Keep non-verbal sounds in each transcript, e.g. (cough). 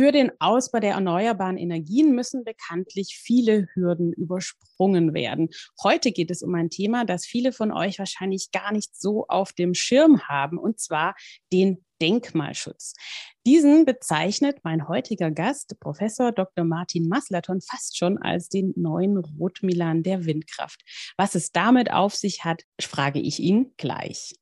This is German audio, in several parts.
Für den Ausbau der erneuerbaren Energien müssen bekanntlich viele Hürden übersprungen werden. Heute geht es um ein Thema, das viele von euch wahrscheinlich gar nicht so auf dem Schirm haben, und zwar den Denkmalschutz. Diesen bezeichnet mein heutiger Gast, Professor Dr. Martin Maslaton, fast schon als den neuen Rotmilan der Windkraft. Was es damit auf sich hat, frage ich ihn gleich.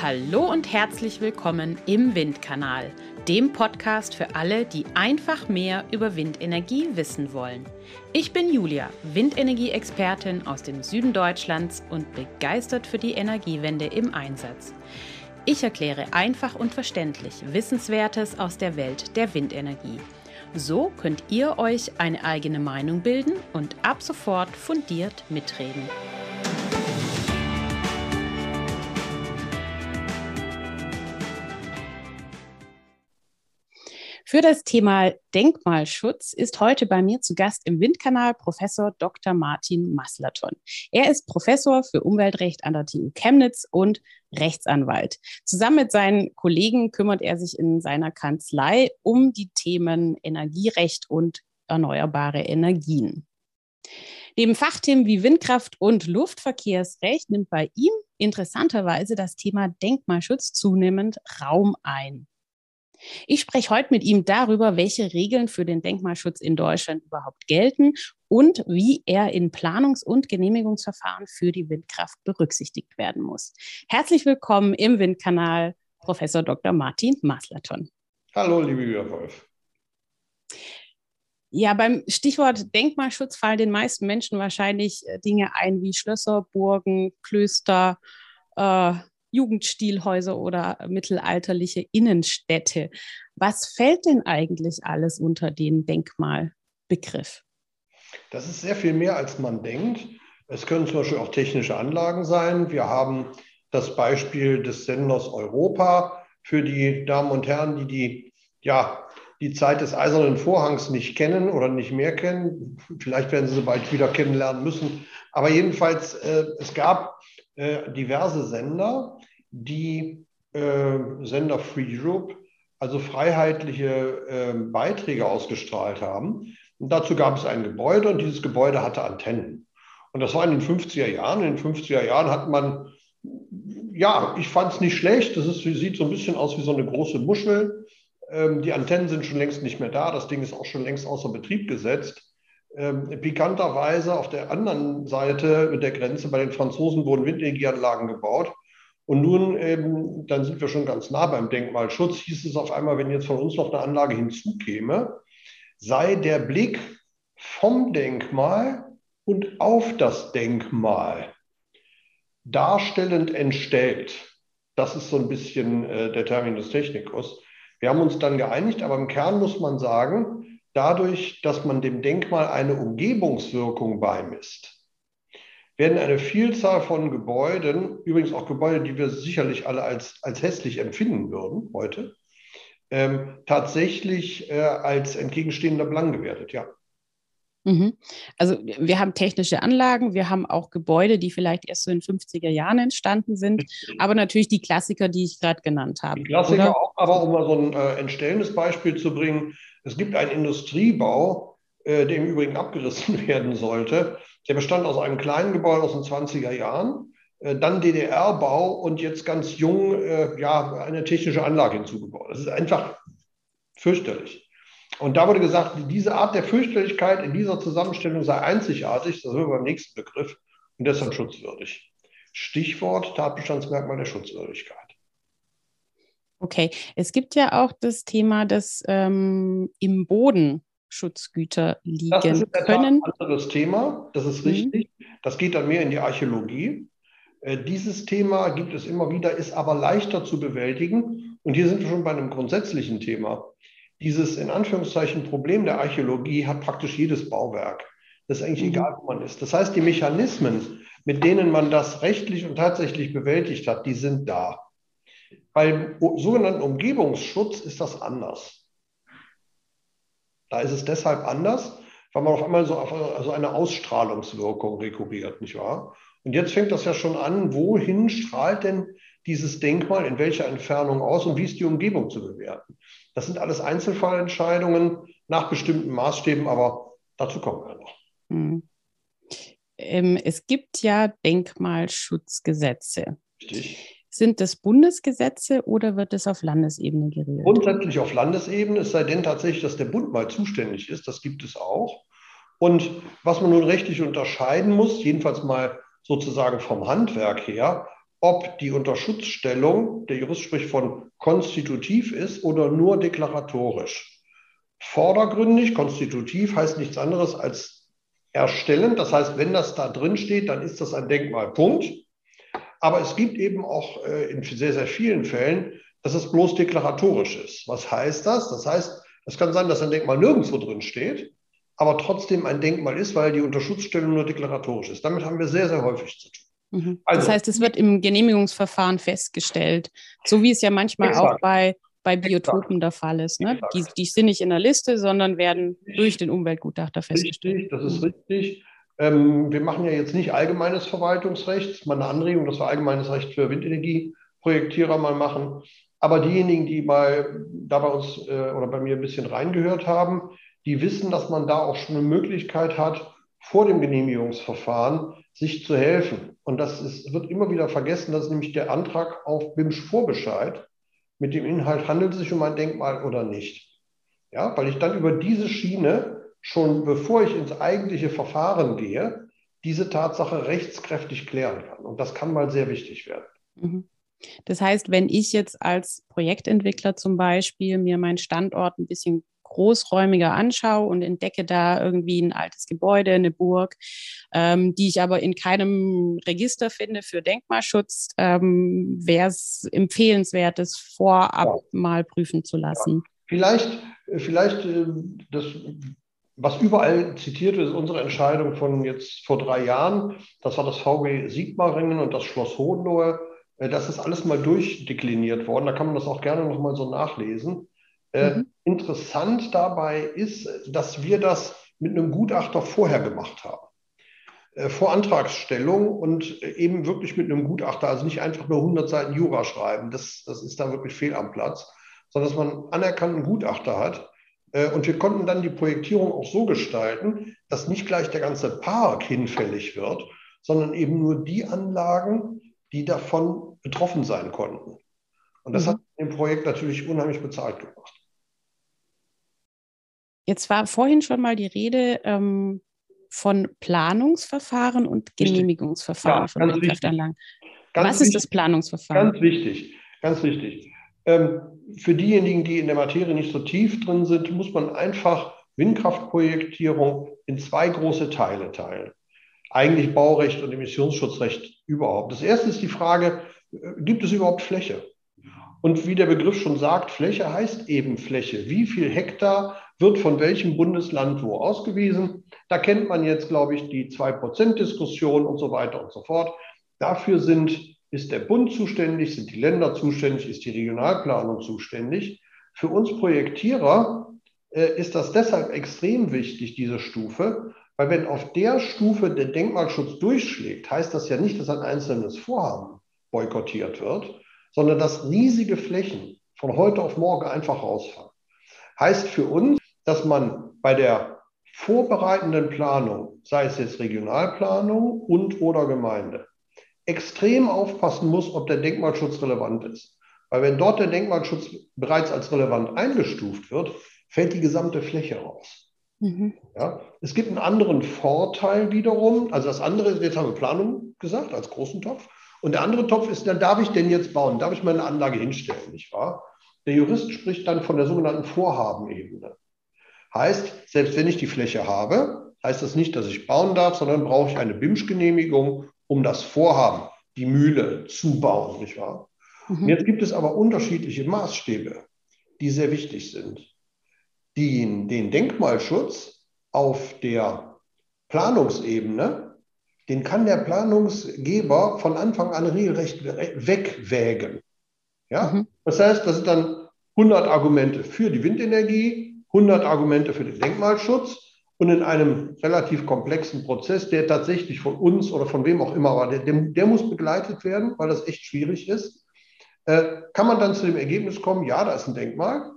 Hallo und herzlich willkommen im Windkanal, dem Podcast für alle, die einfach mehr über Windenergie wissen wollen. Ich bin Julia, Windenergie-Expertin aus dem Süden Deutschlands und begeistert für die Energiewende im Einsatz. Ich erkläre einfach und verständlich Wissenswertes aus der Welt der Windenergie. So könnt ihr euch eine eigene Meinung bilden und ab sofort fundiert mitreden. Für das Thema Denkmalschutz ist heute bei mir zu Gast im Windkanal Professor Dr. Martin Maslaton. Er ist Professor für Umweltrecht an der TU Chemnitz und Rechtsanwalt. Zusammen mit seinen Kollegen kümmert er sich in seiner Kanzlei um die Themen Energierecht und erneuerbare Energien. Neben Fachthemen wie Windkraft und Luftverkehrsrecht nimmt bei ihm interessanterweise das Thema Denkmalschutz zunehmend Raum ein. Ich spreche heute mit ihm darüber, welche Regeln für den Denkmalschutz in Deutschland überhaupt gelten und wie er in Planungs- und Genehmigungsverfahren für die Windkraft berücksichtigt werden muss. Herzlich willkommen im Windkanal, Professor Dr. Martin Maslaton. Hallo, liebe Julia Wolf. Ja, beim Stichwort Denkmalschutz fallen den meisten Menschen wahrscheinlich äh, Dinge ein wie Schlösser, Burgen, Klöster, äh, Jugendstilhäuser oder mittelalterliche Innenstädte. Was fällt denn eigentlich alles unter den Denkmalbegriff? Das ist sehr viel mehr, als man denkt. Es können zum Beispiel auch technische Anlagen sein. Wir haben das Beispiel des Senders Europa für die Damen und Herren, die die, ja, die Zeit des Eisernen Vorhangs nicht kennen oder nicht mehr kennen. Vielleicht werden sie sie bald wieder kennenlernen müssen. Aber jedenfalls, äh, es gab äh, diverse Sender, die äh, Sender Free Europe, also freiheitliche äh, Beiträge ausgestrahlt haben. Und dazu gab es ein Gebäude und dieses Gebäude hatte Antennen. Und das war in den 50er Jahren. In den 50er Jahren hat man, ja, ich fand es nicht schlecht. Das ist, sieht so ein bisschen aus wie so eine große Muschel. Ähm, die Antennen sind schon längst nicht mehr da. Das Ding ist auch schon längst außer Betrieb gesetzt. Ähm, pikanterweise auf der anderen Seite der Grenze bei den Franzosen wurden Windenergieanlagen gebaut. Und nun, ähm, dann sind wir schon ganz nah beim Denkmalschutz, hieß es auf einmal, wenn jetzt von uns noch eine Anlage hinzukäme, sei der Blick vom Denkmal und auf das Denkmal darstellend entstellt. Das ist so ein bisschen äh, der Terminus technicus. Wir haben uns dann geeinigt, aber im Kern muss man sagen, dadurch, dass man dem Denkmal eine Umgebungswirkung beimisst, werden eine Vielzahl von Gebäuden, übrigens auch Gebäude, die wir sicherlich alle als, als hässlich empfinden würden heute, ähm, tatsächlich äh, als entgegenstehender Belang gewertet, ja. Mhm. Also wir haben technische Anlagen, wir haben auch Gebäude, die vielleicht erst so in 50er Jahren entstanden sind, aber natürlich die Klassiker, die ich gerade genannt habe. Die Klassiker auch, aber um mal so ein äh, entstellendes Beispiel zu bringen, es gibt einen Industriebau, äh, der im Übrigen abgerissen (laughs) werden sollte. Der bestand aus einem kleinen Gebäude aus den 20er Jahren, äh, dann DDR-Bau und jetzt ganz jung äh, ja, eine technische Anlage hinzugebaut. Das ist einfach fürchterlich. Und da wurde gesagt, diese Art der Fürchterlichkeit in dieser Zusammenstellung sei einzigartig, das sind wir beim nächsten Begriff, und deshalb schutzwürdig. Stichwort Tatbestandsmerkmal der Schutzwürdigkeit. Okay, es gibt ja auch das Thema, dass ähm, im Boden Schutzgüter liegen das ist können. ein anderes Thema, das ist mhm. richtig. Das geht dann mehr in die Archäologie. Äh, dieses Thema gibt es immer wieder, ist aber leichter zu bewältigen. Und hier sind wir schon bei einem grundsätzlichen Thema. Dieses in Anführungszeichen Problem der Archäologie hat praktisch jedes Bauwerk. Das ist eigentlich mhm. egal, wo man ist. Das heißt, die Mechanismen, mit denen man das rechtlich und tatsächlich bewältigt hat, die sind da. Beim sogenannten Umgebungsschutz ist das anders. Da ist es deshalb anders, weil man auf einmal so auf also eine Ausstrahlungswirkung rekurriert, nicht wahr? Und jetzt fängt das ja schon an, wohin strahlt denn dieses Denkmal in welcher Entfernung aus und wie ist die Umgebung zu bewerten. Das sind alles Einzelfallentscheidungen nach bestimmten Maßstäben, aber dazu kommen wir noch. Hm. Ähm, es gibt ja Denkmalschutzgesetze. Richtig. Sind das Bundesgesetze oder wird es auf Landesebene geregelt? Grundsätzlich auf Landesebene, es sei denn tatsächlich, dass der Bund mal zuständig ist. Das gibt es auch. Und was man nun rechtlich unterscheiden muss, jedenfalls mal sozusagen vom Handwerk her, ob die Unterschutzstellung, der Jurist spricht von konstitutiv ist oder nur deklaratorisch. Vordergründig, konstitutiv heißt nichts anderes als erstellen. Das heißt, wenn das da drin steht, dann ist das ein Denkmal. Punkt. Aber es gibt eben auch äh, in sehr, sehr vielen Fällen, dass es bloß deklaratorisch ist. Was heißt das? Das heißt, es kann sein, dass ein Denkmal nirgendwo drin steht, aber trotzdem ein Denkmal ist, weil die Unterschutzstellung nur deklaratorisch ist. Damit haben wir sehr, sehr häufig zu tun. Mhm. Also, das heißt, es wird im Genehmigungsverfahren festgestellt, so wie es ja manchmal exakt. auch bei, bei Biotopen exakt. der Fall ist. Ne? Die, die, sind nicht in der Liste, sondern werden durch den Umweltgutachter festgestellt. Richtig, das ist mhm. richtig. Ähm, wir machen ja jetzt nicht allgemeines Verwaltungsrecht. Das ist mal eine Anregung, dass wir allgemeines Recht für Windenergieprojektierer mal machen. Aber diejenigen, die mal da bei uns äh, oder bei mir ein bisschen reingehört haben, die wissen, dass man da auch schon eine Möglichkeit hat, vor dem Genehmigungsverfahren sich zu helfen. Und das ist, wird immer wieder vergessen, das ist nämlich der Antrag auf BIMSCH-Vorbescheid mit dem Inhalt, handelt es sich um ein Denkmal oder nicht. Ja, weil ich dann über diese Schiene schon bevor ich ins eigentliche Verfahren gehe, diese Tatsache rechtskräftig klären kann. Und das kann mal sehr wichtig werden. Mhm. Das heißt, wenn ich jetzt als Projektentwickler zum Beispiel mir meinen Standort ein bisschen großräumiger anschaue und entdecke da irgendwie ein altes Gebäude, eine Burg, ähm, die ich aber in keinem Register finde für Denkmalschutz, ähm, wäre es empfehlenswert, das vorab ja. mal prüfen zu lassen. Ja. Vielleicht, vielleicht äh, das was überall zitiert wird, ist unsere Entscheidung von jetzt vor drei Jahren. Das war das VG Sigmaringen und das Schloss Hohenlohe. Äh, das ist alles mal durchdekliniert worden. Da kann man das auch gerne nochmal so nachlesen. Äh, mhm. Interessant dabei ist, dass wir das mit einem Gutachter vorher gemacht haben. Äh, vor Antragsstellung und eben wirklich mit einem Gutachter, also nicht einfach nur 100 Seiten Jura schreiben, das, das ist da wirklich fehl am Platz, sondern dass man anerkannten Gutachter hat, äh, und wir konnten dann die Projektierung auch so gestalten, dass nicht gleich der ganze Park hinfällig wird, sondern eben nur die Anlagen, die davon betroffen sein konnten. Und das mhm. hat dem Projekt natürlich unheimlich bezahlt gemacht. Jetzt war vorhin schon mal die Rede ähm, von Planungsverfahren und Genehmigungsverfahren ja, von Windkraftanlagen. Was ist wichtig, das Planungsverfahren? Ganz wichtig, ganz wichtig. Ähm, für diejenigen, die in der Materie nicht so tief drin sind, muss man einfach Windkraftprojektierung in zwei große Teile teilen. Eigentlich Baurecht und Emissionsschutzrecht überhaupt. Das erste ist die Frage, äh, gibt es überhaupt Fläche? Und wie der Begriff schon sagt, Fläche heißt eben Fläche. Wie viel Hektar wird von welchem Bundesland wo ausgewiesen? Da kennt man jetzt, glaube ich, die 2-Prozent-Diskussion und so weiter und so fort. Dafür sind ist der Bund zuständig, sind die Länder zuständig, ist die Regionalplanung zuständig. Für uns Projektierer äh, ist das deshalb extrem wichtig, diese Stufe, weil wenn auf der Stufe der Denkmalschutz durchschlägt, heißt das ja nicht, dass ein einzelnes Vorhaben boykottiert wird, sondern dass riesige Flächen von heute auf morgen einfach rausfallen. Heißt für uns, dass man bei der vorbereitenden Planung, sei es jetzt Regionalplanung und oder Gemeinde, extrem aufpassen muss, ob der Denkmalschutz relevant ist. Weil wenn dort der Denkmalschutz bereits als relevant eingestuft wird, fällt die gesamte Fläche raus. Mhm. Ja, es gibt einen anderen Vorteil wiederum. Also das andere, jetzt haben wir Planung gesagt, als großen Topf. Und der andere Topf ist, dann darf ich denn jetzt bauen? Darf ich meine Anlage hinstellen, nicht wahr? Der Jurist spricht dann von der sogenannten Vorhabenebene. Heißt, selbst wenn ich die Fläche habe, heißt das nicht, dass ich bauen darf, sondern brauche ich eine BIMSCH-Genehmigung um das Vorhaben, die Mühle zu bauen, nicht wahr? Mhm. Und jetzt gibt es aber unterschiedliche Maßstäbe, die sehr wichtig sind. Die, den Denkmalschutz auf der Planungsebene, den kann der Planungsgeber von Anfang an regelrecht wegwägen. Ja? Mhm. Das heißt, das sind dann 100 Argumente für die Windenergie, 100 Argumente für den Denkmalschutz und in einem relativ komplexen Prozess, der tatsächlich von uns oder von wem auch immer war, der, der, muss begleitet werden, weil das echt schwierig ist. äh, kann man dann zu dem Ergebnis kommen, ja, da ist ein Denkmal,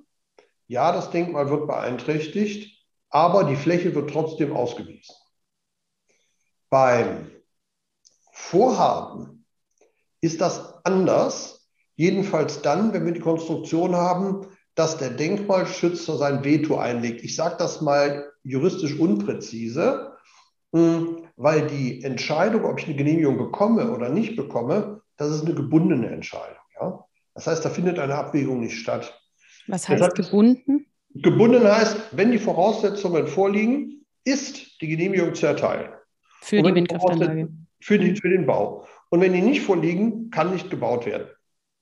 ja, das Denkmal wird beeinträchtigt, aber die Fläche wird trotzdem ausgewiesen. Beim Vorhaben ist das anders, jedenfalls dann, wenn wir die Konstruktion haben, dass der Denkmalschützer sein Veto einlegt. Ich sage das mal juristisch unpräzise, hm, weil die Entscheidung, ob ich eine Genehmigung bekomme oder nicht bekomme, das ist eine gebundene Entscheidung. Ja? Das heißt, da findet eine Abwägung nicht statt. Was heißt Deshalb, gebunden? Gebunden heißt, wenn die Voraussetzungen vorliegen, ist die Genehmigung zu erteilen. Für die Windkraftanlage. Für, die, für den Bau. Und wenn die nicht vorliegen, kann nicht gebaut werden.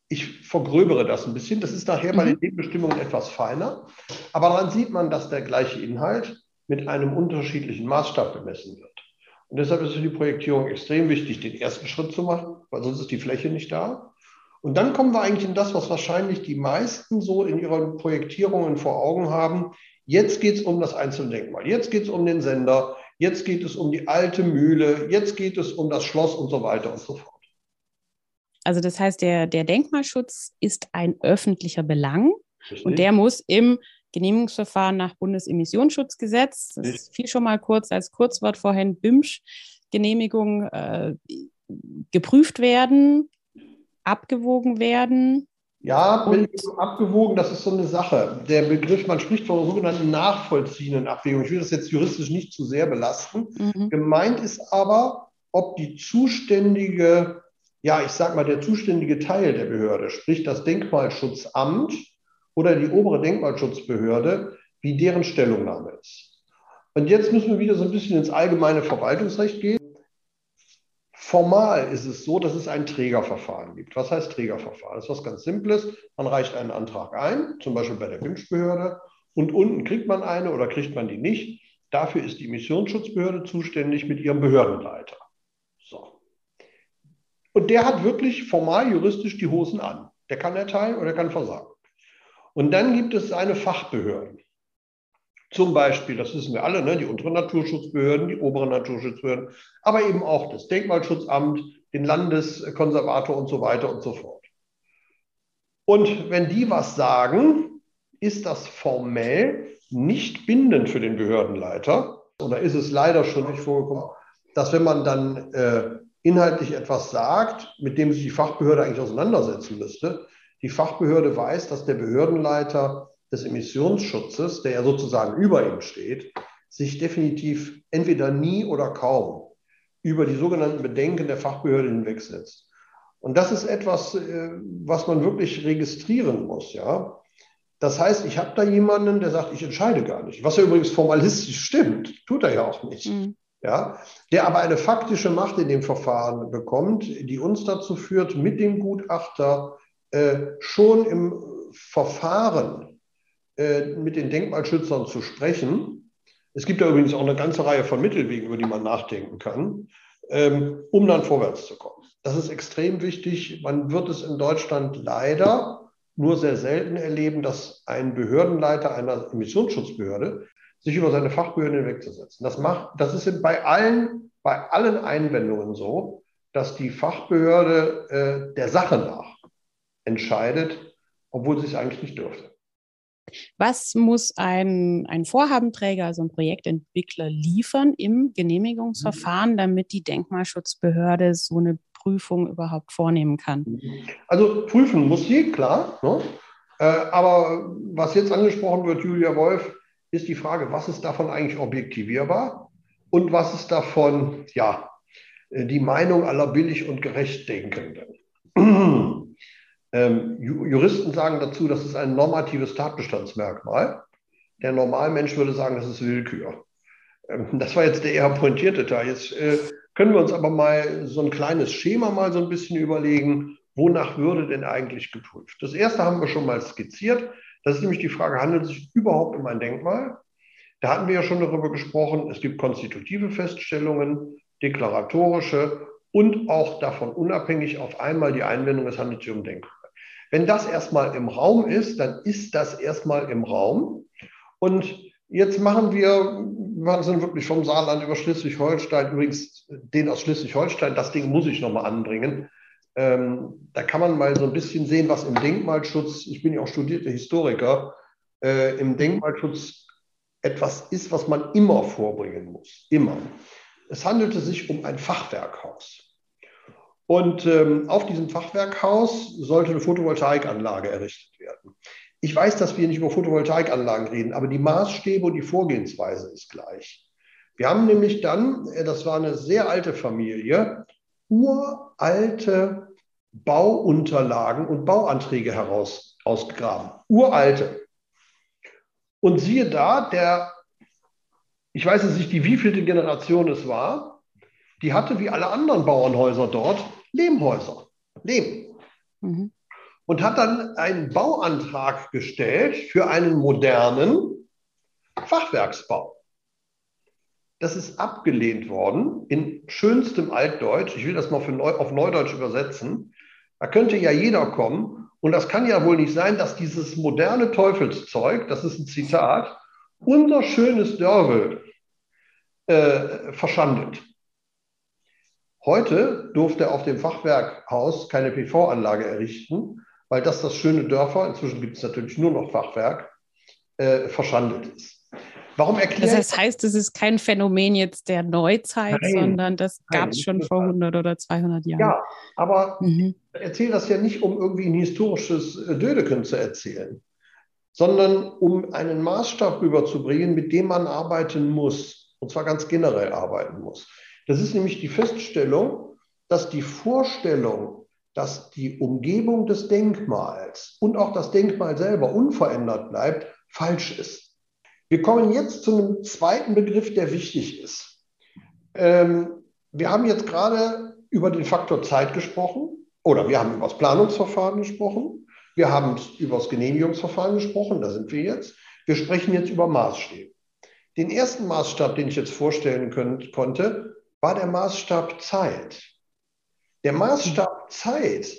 Ich vergröbere das ein bisschen. Das ist nachher bei mhm. den Nebenbestimmungen etwas feiner. Aber daran sieht man, dass der gleiche Inhalt mit einem unterschiedlichen Maßstab bemessen wird. Und deshalb ist für die Projektierung extrem wichtig, den ersten Schritt zu machen, weil sonst ist die Fläche nicht da. Und dann kommen wir eigentlich in das, was wahrscheinlich die meisten so in ihren Projektierungen vor Augen haben. Jetzt geht es um das Einzeldenkmal, jetzt geht es um den Sender, jetzt geht es um die alte Mühle, jetzt geht es um das Schloss und so weiter und so fort. Also das heißt, der, der Denkmalschutz ist ein öffentlicher Belang Richtig. und der muss im Genehmigungsverfahren nach Bundesemissionsschutzgesetz, das ist viel schon mal kurz als Kurzwort vorhin, BIMSCH, Genehmigung äh, geprüft werden, abgewogen werden. Ja, abgewogen, das ist so eine Sache. Der Begriff, man spricht von sogenannten nachvollziehenden Abwägung. Ich will das jetzt juristisch nicht zu sehr belasten. Mhm. Gemeint ist aber, ob die zuständige, ja, ich sag mal, der zuständige Teil der Behörde, sprich das Denkmalschutzamt oder die obere Denkmalschutzbehörde, wie deren Stellungnahme ist. Und jetzt müssen wir wieder so ein bisschen ins allgemeine Verwaltungsrecht gehen. Formal ist es so, dass es ein Trägerverfahren gibt. Was heißt Trägerverfahren? Das ist was ganz Simples. Man reicht einen Antrag ein, zum Beispiel bei der WIMSCH-Behörde, und unten kriegt man eine oder kriegt man die nicht. Dafür ist die Emissionsschutzbehörde zuständig mit ihrem Behördenleiter. Und der hat wirklich formal juristisch die Hosen an. Der kann erteilen oder kann versagen. Und dann gibt es eine Fachbehörden. Zum Beispiel, das wissen wir alle, ne, die unteren Naturschutzbehörden, die oberen Naturschutzbehörden, aber eben auch das Denkmalschutzamt, den Landeskonservator und so weiter und so fort. Und wenn die was sagen, ist das formell nicht bindend für den Behördenleiter. Oder ist es leider schon nicht vorgekommen, dass wenn man dann äh, inhaltlich etwas sagt, mit dem sich die Fachbehörde eigentlich auseinandersetzen müsste, die Fachbehörde weiß, dass der Behördenleiter des Emissionsschutzes, der ja sozusagen über ihm steht, sich definitiv entweder nie oder kaum über die sogenannten Bedenken der Fachbehörde hinwegsetzt. Und das ist etwas, äh, was man wirklich registrieren muss, ja. Das heißt, ich habe da jemanden, der sagt, ich entscheide gar nicht, was ja übrigens formalistisch stimmt, tut er ja auch nicht. Mhm. Ja, der aber eine faktische Macht in dem Verfahren bekommt, die uns dazu führt, mit dem Gutachter äh, schon im Verfahren äh, mit den Denkmalschützern zu sprechen. Es gibt da übrigens auch eine ganze Reihe von Mittelwegen, über die man nachdenken kann, ähm, um dann vorwärts zu kommen. Das ist extrem wichtig. Man wird es in Deutschland leider nur sehr selten erleben, dass ein Behördenleiter einer Emissionsschutzbehörde sich über seine Fachbehörde hinwegzusetzen. Das macht, das ist bei allen, bei allen Einwendungen so, dass die Fachbehörde äh, der Sache nach entscheidet, obwohl sie es eigentlich nicht dürfte. Was muss ein, ein Vorhabenträger, also ein Projektentwickler liefern im Genehmigungsverfahren, damit die Denkmalschutzbehörde so eine Prüfung überhaupt vornehmen kann? Also prüfen muss sie, klar. Ne? Äh, aber was jetzt angesprochen wird, Julia Wolf, ist die Frage, was ist davon eigentlich objektivierbar und was ist davon, ja, äh, die Meinung aller billig und gerecht Denkenden. (clears throat) Ähm, Juristen sagen dazu, das ist ein normatives Tatbestandsmerkmal. Der Normalmensch würde sagen, das ist Willkür. Ähm, das war jetzt der eher pointierte Teil. Jetzt äh, können wir uns aber mal so ein kleines Schema mal so ein bisschen überlegen, wonach würde denn eigentlich geprüft? Das erste haben wir schon mal skizziert. Das ist nämlich die Frage, handelt es sich überhaupt um ein Denkmal? Da hatten wir ja schon darüber gesprochen, es gibt konstitutive Feststellungen, deklaratorische und auch davon unabhängig auf einmal die Einwendung, es handelt sich um Denkmal. Wenn das erstmal im Raum ist, dann ist das erstmal im Raum. Und jetzt machen wir, wir sind wirklich vom Saarland über Schleswig-Holstein, übrigens den aus Schleswig-Holstein, das Ding muss ich nochmal anbringen. Ähm, da kann man mal so ein bisschen sehen, was im Denkmalschutz, ich bin ja auch studierter Historiker, äh, im Denkmalschutz etwas ist, was man immer vorbringen muss. Immer. Es handelte sich um ein Fachwerkhaus. Und ähm, auf diesem Fachwerkhaus sollte eine Photovoltaikanlage errichtet werden. Ich weiß, dass wir nicht über Photovoltaikanlagen reden, aber die Maßstäbe und die Vorgehensweise ist gleich. Wir haben nämlich dann, äh, das war eine sehr alte Familie, uralte Bauunterlagen und Bauanträge heraus ausgegraben. Uralte. Und siehe da, der, ich weiß jetzt nicht, die wievielte Generation es war, die hatte wie alle anderen Bauernhäuser dort Lehmhäuser. Lehm. Mhm. Und hat dann einen Bauantrag gestellt für einen modernen Fachwerksbau. Das ist abgelehnt worden in schönstem Altdeutsch. Ich will das mal Neu auf Neudeutsch übersetzen. Da könnte ja jeder kommen. Und das kann ja wohl nicht sein, dass dieses moderne Teufelszeug, das ist ein Zitat, unser schönes Dörvel äh, verschandelt. Heute durfte auf dem Fachwerkhaus keine PV-Anlage errichten, weil das das schöne Dörfer, inzwischen gibt es natürlich nur noch Fachwerk, äh, verschandelt ist. Warum erklärt Das heißt, es ist kein Phänomen jetzt der Neuzeit, nein, sondern das gab es schon vor 100 oder 200 Jahren. Ja, aber mhm. ich erzähle das ja nicht, um irgendwie ein historisches äh, Dödeken zu erzählen, sondern um einen Maßstab rüberzubringen, mit dem man arbeiten muss. Und zwar ganz generell arbeiten muss. Das ist nämlich die Feststellung, dass die Vorstellung, dass die Umgebung des Denkmals und auch das Denkmal selber unverändert bleibt, falsch ist. Wir kommen jetzt zu einem zweiten Begriff, der wichtig ist. Ähm, wir haben jetzt gerade über den Faktor Zeit gesprochen oder wir haben über das Planungsverfahren gesprochen. Wir haben über das Genehmigungsverfahren gesprochen, da sind wir jetzt. Wir sprechen jetzt über Maßstäbe. Den ersten Maßstab, den ich jetzt vorstellen können, konnte, war der Maßstab Zeit. Der Maßstab Zeit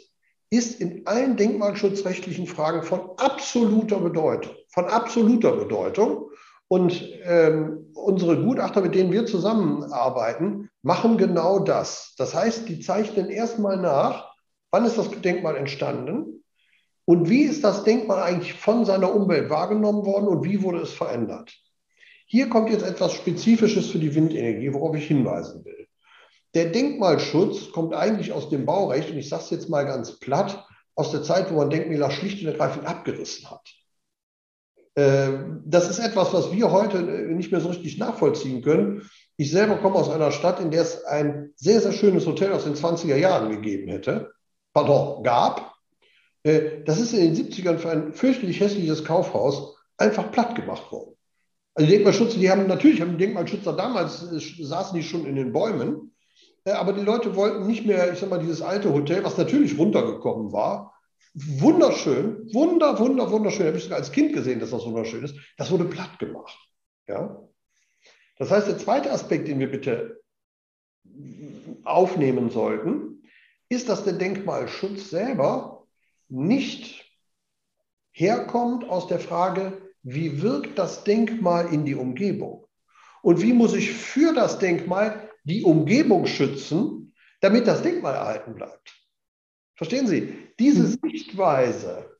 ist in allen denkmalschutzrechtlichen Fragen von absoluter Bedeutung. Von absoluter Bedeutung. Und ähm, unsere Gutachter, mit denen wir zusammenarbeiten, machen genau das. Das heißt, die zeichnen erstmal nach, wann ist das Denkmal entstanden und wie ist das Denkmal eigentlich von seiner Umwelt wahrgenommen worden und wie wurde es verändert. Hier kommt jetzt etwas Spezifisches für die Windenergie, worauf ich hinweisen will. Der Denkmalschutz kommt eigentlich aus dem Baurecht, und ich sage es jetzt mal ganz platt, aus der Zeit, wo man Denkmäler schlicht und ergreifend abgerissen hat. Ähm, das ist etwas, was wir heute äh, nicht mehr so richtig nachvollziehen können. Ich selber komme aus einer Stadt, in der es ein sehr, sehr schönes Hotel aus den 20er Jahren gegeben hätte. Pardon, gab. Äh, das ist in den 70ern für ein fürchterlich hässliches Kaufhaus einfach platt gemacht worden. Also die Denkmalschützer, die haben natürlich, haben Denkmalschützer damals, äh, saßen die schon in den Bäumen, aber die Leute wollten nicht mehr, ich sag mal, dieses alte Hotel, was natürlich runtergekommen war, wunderschön, wunder, wunder, wunderschön. Habe ich sogar als Kind gesehen, dass das wunderschön ist. Das wurde platt gemacht. Ja? Das heißt, der zweite Aspekt, den wir bitte aufnehmen sollten, ist, dass der Denkmalschutz selber nicht herkommt aus der Frage, wie wirkt das Denkmal in die Umgebung? Und wie muss ich für das Denkmal die Umgebung schützen, damit das Denkmal erhalten bleibt? Verstehen Sie? Diese mhm. Sichtweise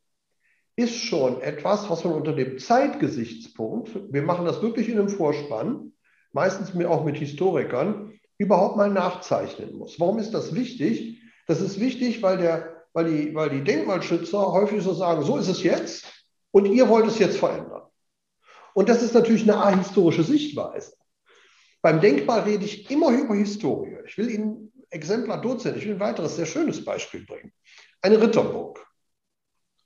ist schon etwas, was man unter dem Zeitgesichtspunkt, wir machen das wirklich in einem Vorspann, meistens auch mit Historikern, überhaupt mal nachzeichnen muss. Warum ist das wichtig? Das ist wichtig, weil, der, weil, die, weil die Denkmalschützer häufig so sagen, so ist es jetzt und ihr wollt es jetzt verändern. Und das ist natürlich eine ahistorische Sichtweise. Beim Denkmal rede ich immer über Historie. Ich will Ihnen Exemplar Dozent. Ich will ein weiteres sehr schönes Beispiel bringen. Eine Ritterburg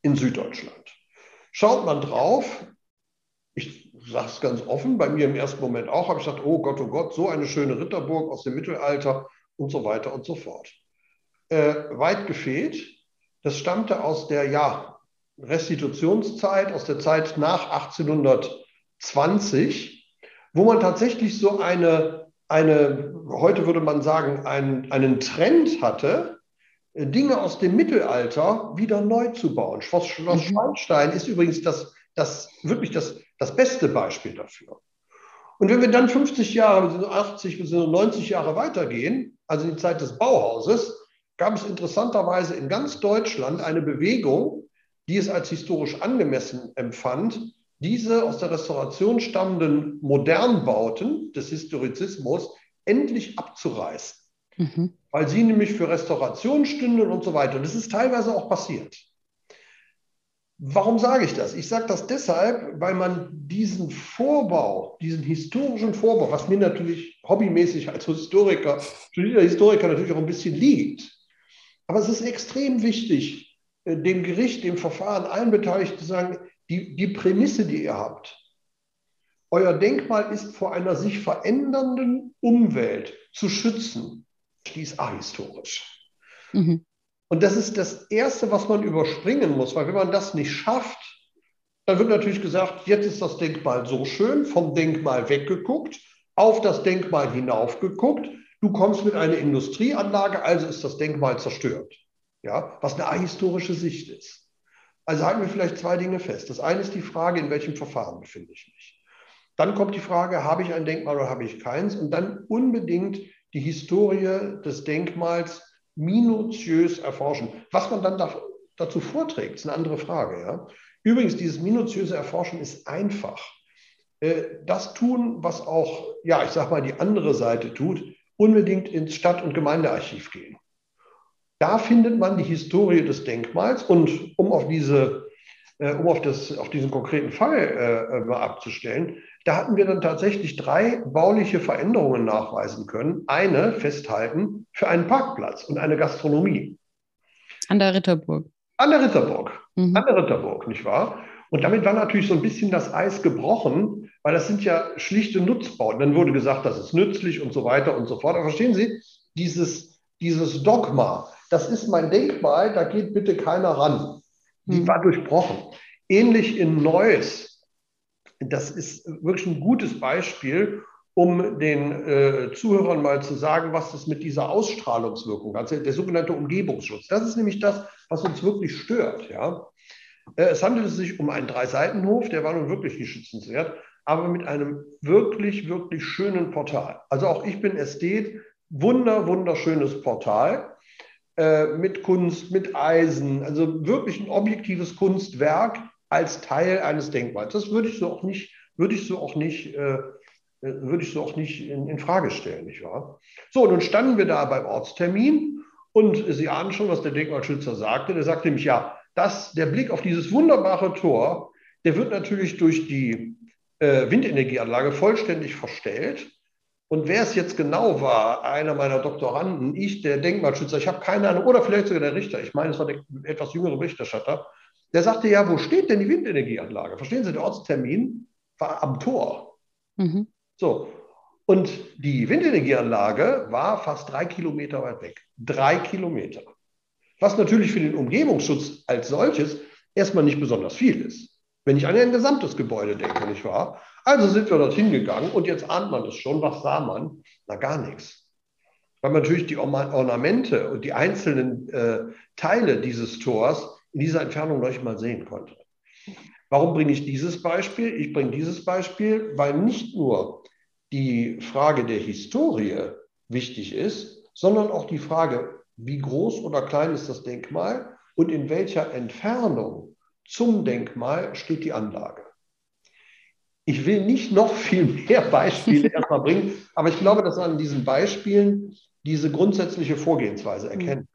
in Süddeutschland. Schaut man drauf, ich sage es ganz offen, bei mir im ersten Moment auch, habe ich gesagt, oh Gott, oh Gott, so eine schöne Ritterburg aus dem Mittelalter und so weiter und so fort. Äh, weit gefehlt, das stammte aus der ja, Restitutionszeit, aus der Zeit nach 1820, wo man tatsächlich so eine eine, heute würde man sagen, einen, einen Trend hatte, Dinge aus dem Mittelalter wieder neu zu bauen. Schloss, Schloss mhm. Schwanstein ist übrigens das, das, wirklich das, das beste Beispiel dafür. Und wenn wir dann 50 Jahre, 80 bis 90 Jahre weitergehen, also in die Zeit des Bauhauses, gab es interessanterweise in ganz Deutschland eine Bewegung, die es als historisch angemessen empfand, diese aus der Restauration stammenden Modernbauten des Historizismus endlich abzureißen. Mhm. Weil sie nämlich für Restauration stünden und so weiter. Und das ist teilweise auch passiert. Warum sage ich das? Ich sage das deshalb, weil man diesen Vorbau, diesen historischen Vorbau, was mir natürlich hobbymäßig als Historiker, studierter Historiker natürlich auch ein bisschen liegt, aber es ist extrem wichtig, äh, dem Gericht, dem Verfahren, allen Beteiligten zu sagen, die, die Prämisse, die ihr habt, euer Denkmal ist vor einer sich verändernden Umwelt zu schützen, die ist ahistorisch. Mhm. Und das ist das Erste, was man überspringen muss, weil wenn man das nicht schafft, dann wird natürlich gesagt, jetzt ist das Denkmal so schön, vom Denkmal weggeguckt, auf das Denkmal hinaufgeguckt, du kommst mit einer Industrieanlage, also ist das Denkmal zerstört. Ja, was eine ahistorische Sicht ist. Also halten wir vielleicht zwei Dinge fest. Das eine ist die Frage, in welchem Verfahren befinde ich mich. Dann kommt die Frage, habe ich ein Denkmal oder habe ich keins? Und dann unbedingt die Historie des Denkmals minutiös erforschen. Was man dann da, dazu vorträgt, ist eine andere Frage. Ja? Übrigens, dieses minutiöse Erforschen ist einfach. Äh, das tun, was auch, ja, ich sag mal, die andere Seite tut, unbedingt ins Stadt- und Gemeindearchiv gehen. Da findet man die Historie des Denkmals und um auf diese äh, um auf, das, auf diesen konkreten Fall äh, mal abzustellen, da hatten wir dann tatsächlich drei bauliche Veränderungen nachweisen können. Eine festhalten für einen Parkplatz und eine Gastronomie. An der Ritterburg. An der Ritterburg. Mhm. An der Ritterburg, nicht wahr? Und damit war natürlich so ein bisschen das Eis gebrochen, weil das sind ja schlichte Nutzbauten. Dann wurde gesagt, das ist nützlich und so weiter und so fort. Aber verstehen Sie, dieses, dieses Dogma, das ist mein Denkmal, da geht bitte keiner ran. Die mhm. war durchbrochen. Ähnlich in Neuss das ist wirklich ein gutes Beispiel, um den äh, Zuhörern mal zu sagen, was das mit dieser Ausstrahlungswirkung hat, der sogenannte Umgebungsschutz. Das ist nämlich das, was uns wirklich stört. Ja? Äh, es handelt sich um einen Dreiseitenhof, der war nun wirklich nicht schützenswert, aber mit einem wirklich, wirklich schönen Portal. Also auch ich bin Ästhet, wunder, wunderschönes Portal mit Kunst, mit Eisen, also wirklich ein objektives Kunstwerk als Teil eines Denkmals. Das würde ich so auch nicht, würde ich so auch nicht, äh, würde ich so auch nicht in, in, Frage stellen, nicht wahr? So, nun standen wir da beim Ortstermin und Sie ahnen schon, was der Denkmalschützer sagte. Der sagte nämlich, ja, das, der Blick auf dieses wunderbare Tor, der wird natürlich durch die äh, Windenergieanlage vollständig verstellt. Und wer es jetzt genau war, einer meiner Doktoranden, ich, der Denkmalschützer, ich habe keine Ahnung, oder vielleicht sogar der Richter, ich meine, es war der etwas jüngere Berichterstatter, der sagte, ja, wo steht denn die Windenergieanlage? Verstehen Sie, der Ortstermin war am Tor. Mhm. So. Und die Windenergieanlage war fast drei Kilometer weit weg. Drei Kilometer. Was natürlich für den Umgebungsschutz als solches erstmal nicht besonders viel ist. Wenn ich an ein gesamtes Gebäude denke, nicht wahr? Also sind wir dorthin gegangen und jetzt ahnt man es schon. Was sah man? Na, gar nichts. Weil man natürlich die Ornamente und die einzelnen äh, Teile dieses Tors in dieser Entfernung noch nicht mal sehen konnte. Warum bringe ich dieses Beispiel? Ich bringe dieses Beispiel, weil nicht nur die Frage der Historie wichtig ist, sondern auch die Frage, wie groß oder klein ist das Denkmal und in welcher Entfernung zum Denkmal steht die Anlage. Ich will nicht noch viel mehr (laughs) Beispiele (laughs) erstmal bringen, aber ich glaube, dass man an diesen Beispielen diese grundsätzliche Vorgehensweise erkennen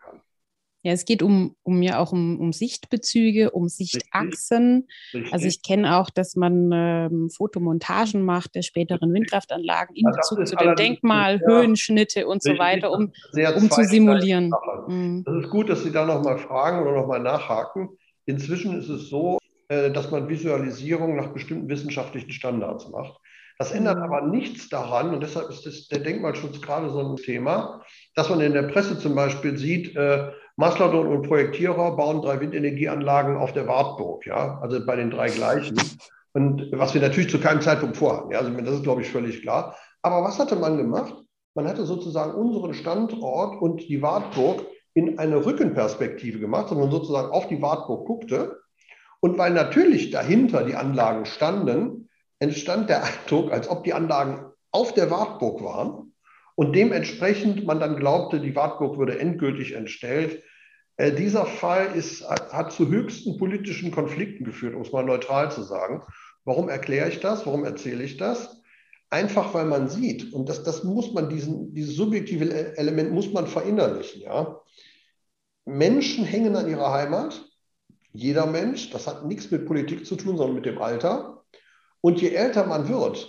ja, es geht um, um ja auch um, um Sichtbezüge, um Sichtachsen. Richtig. Also ich kenne auch, dass man ähm, Fotomontagen macht der späteren Windkraftanlagen in ja, Bezug zu dem Denkmal, ja, Höhenschnitte und so weiter, um, um zu simulieren. Mhm. Das ist gut, dass Sie da nochmal fragen oder nochmal nachhaken. Inzwischen ist es so, dass man Visualisierung nach bestimmten wissenschaftlichen Standards macht. Das ändert mhm. aber nichts daran, und deshalb ist das, der Denkmalschutz gerade so ein Thema, dass man in der Presse zum Beispiel sieht, äh, Maslerdon und Projektierer bauen drei Windenergieanlagen auf der Wartburg, ja, also bei den drei gleichen. Und was wir natürlich zu keinem Zeitpunkt vorhaben, ja, also das ist, glaube ich, völlig klar. Aber was hatte man gemacht? Man hatte sozusagen unseren Standort und die Wartburg in eine Rückenperspektive gemacht, sondern man sozusagen auf die Wartburg guckte. Und weil natürlich dahinter die Anlagen standen, entstand der Eindruck, als ob die Anlagen auf der Wartburg waren und dementsprechend man dann glaubte, die Wartburg würde endgültig entstellt. Äh, dieser Fall ist, hat zu höchsten politischen Konflikten geführt, um es mal neutral zu sagen. Warum erkläre ich das? Warum erzähle ich das? Einfach weil man sieht, und das, das muss man, diesen, dieses subjektive Element muss man verinnerlichen, ja. Menschen hängen an ihrer Heimat, jeder Mensch, das hat nichts mit Politik zu tun, sondern mit dem Alter. Und je älter man wird,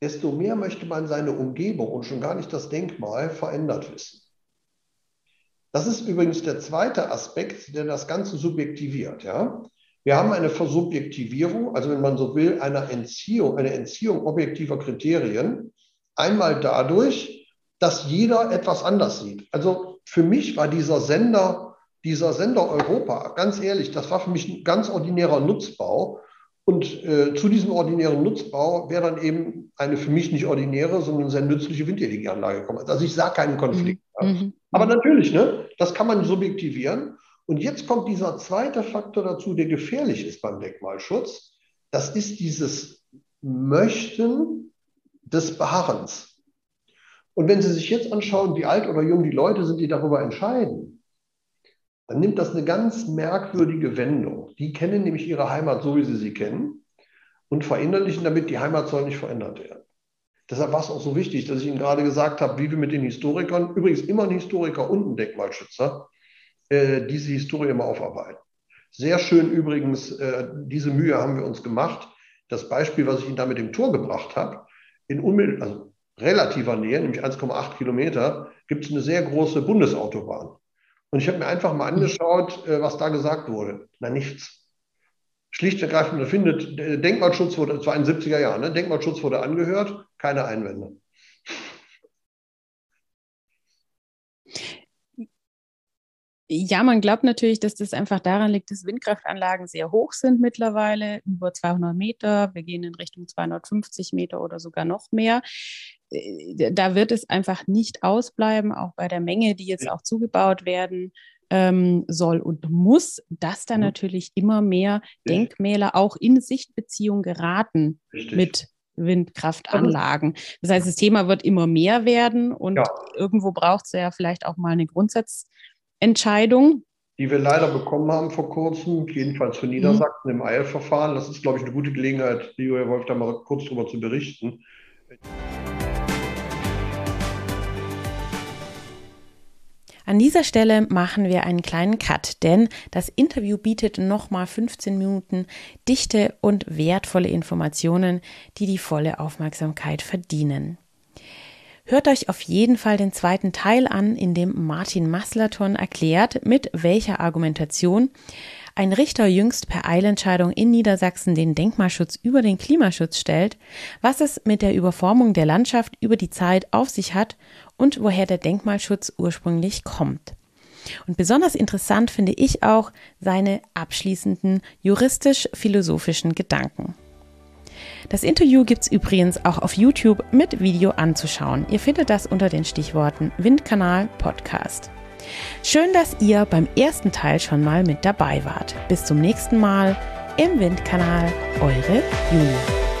desto mehr möchte man seine Umgebung und schon gar nicht das Denkmal verändert wissen. Das ist übrigens der zweite Aspekt, der das Ganze subjektiviert. Ja? Wir haben eine Versubjektivierung, also wenn man so will, eine Entziehung, eine Entziehung objektiver Kriterien. Einmal dadurch, dass jeder etwas anders sieht. Also für mich war dieser Sender, dieser Sender Europa, ganz ehrlich, das war für mich ein ganz ordinärer Nutzbau. Und äh, zu diesem ordinären Nutzbau wäre dann eben eine für mich nicht ordinäre, sondern sehr nützliche Windenergieanlage gekommen. Also ich sah keinen Konflikt. Mhm. mhm. Aber natürlich, ne, das kann man subjektivieren. Und jetzt kommt dieser zweite Faktor dazu, der gefährlich ist beim Denkmalschutz. Das ist dieses Möchten des Beharrens. Und wenn Sie sich jetzt anschauen, wie alt oder jung die Leute sind, die darüber entscheiden, dann nimmt das eine ganz merkwürdige Wendung. Die kennen nämlich ihre Heimat so, wie sie sie kennen und verinnerlichen damit, die Heimat soll nicht verändert werden. Deshalb war es auch so wichtig, dass ich Ihnen gerade gesagt habe, wie wir mit den Historikern, übrigens immer ein Historiker und ein Denkmalschützer, äh, diese Historie immer aufarbeiten. Sehr schön übrigens, äh, diese Mühe haben wir uns gemacht. Das Beispiel, was ich Ihnen da mit dem Tor gebracht habe, in unmittelbar, also relativer Nähe, nämlich 1,8 Kilometer, gibt es eine sehr große Bundesautobahn. Und ich habe mir einfach mal angeschaut, äh, was da gesagt wurde. Na, nichts. Schlicht und ergreifend, findet, Denkmalschutz wurde, es war in den 70er Jahren, ne? Denkmalschutz wurde angehört, keine Einwände. Ja, man glaubt natürlich, dass das einfach daran liegt, dass Windkraftanlagen sehr hoch sind mittlerweile, über 200 Meter. Wir gehen in Richtung 250 Meter oder sogar noch mehr. Äh, da wird es einfach nicht ausbleiben, auch bei der Menge, die jetzt auch zugebaut werden ähm, soll und muss, dass da mhm. natürlich immer mehr Denkmäler auch in Sichtbeziehung geraten Richtig. mit Windkraftanlagen. Das heißt, das Thema wird immer mehr werden und ja. irgendwo braucht es ja vielleicht auch mal eine Grundsatzentscheidung. Die wir leider bekommen haben vor kurzem, jedenfalls für Niedersachsen mhm. im Eilverfahren. Das ist, glaube ich, eine gute Gelegenheit, Leo Wolf, da mal kurz drüber zu berichten. An dieser Stelle machen wir einen kleinen Cut, denn das Interview bietet nochmal 15 Minuten dichte und wertvolle Informationen, die die volle Aufmerksamkeit verdienen. Hört euch auf jeden Fall den zweiten Teil an, in dem Martin Maslaton erklärt, mit welcher Argumentation ein Richter jüngst per Eilentscheidung in Niedersachsen den Denkmalschutz über den Klimaschutz stellt, was es mit der Überformung der Landschaft über die Zeit auf sich hat und woher der Denkmalschutz ursprünglich kommt. Und besonders interessant finde ich auch seine abschließenden juristisch-philosophischen Gedanken. Das Interview gibt's übrigens auch auf YouTube mit Video anzuschauen. Ihr findet das unter den Stichworten Windkanal Podcast. Schön, dass ihr beim ersten Teil schon mal mit dabei wart. Bis zum nächsten Mal im Windkanal, eure Julia.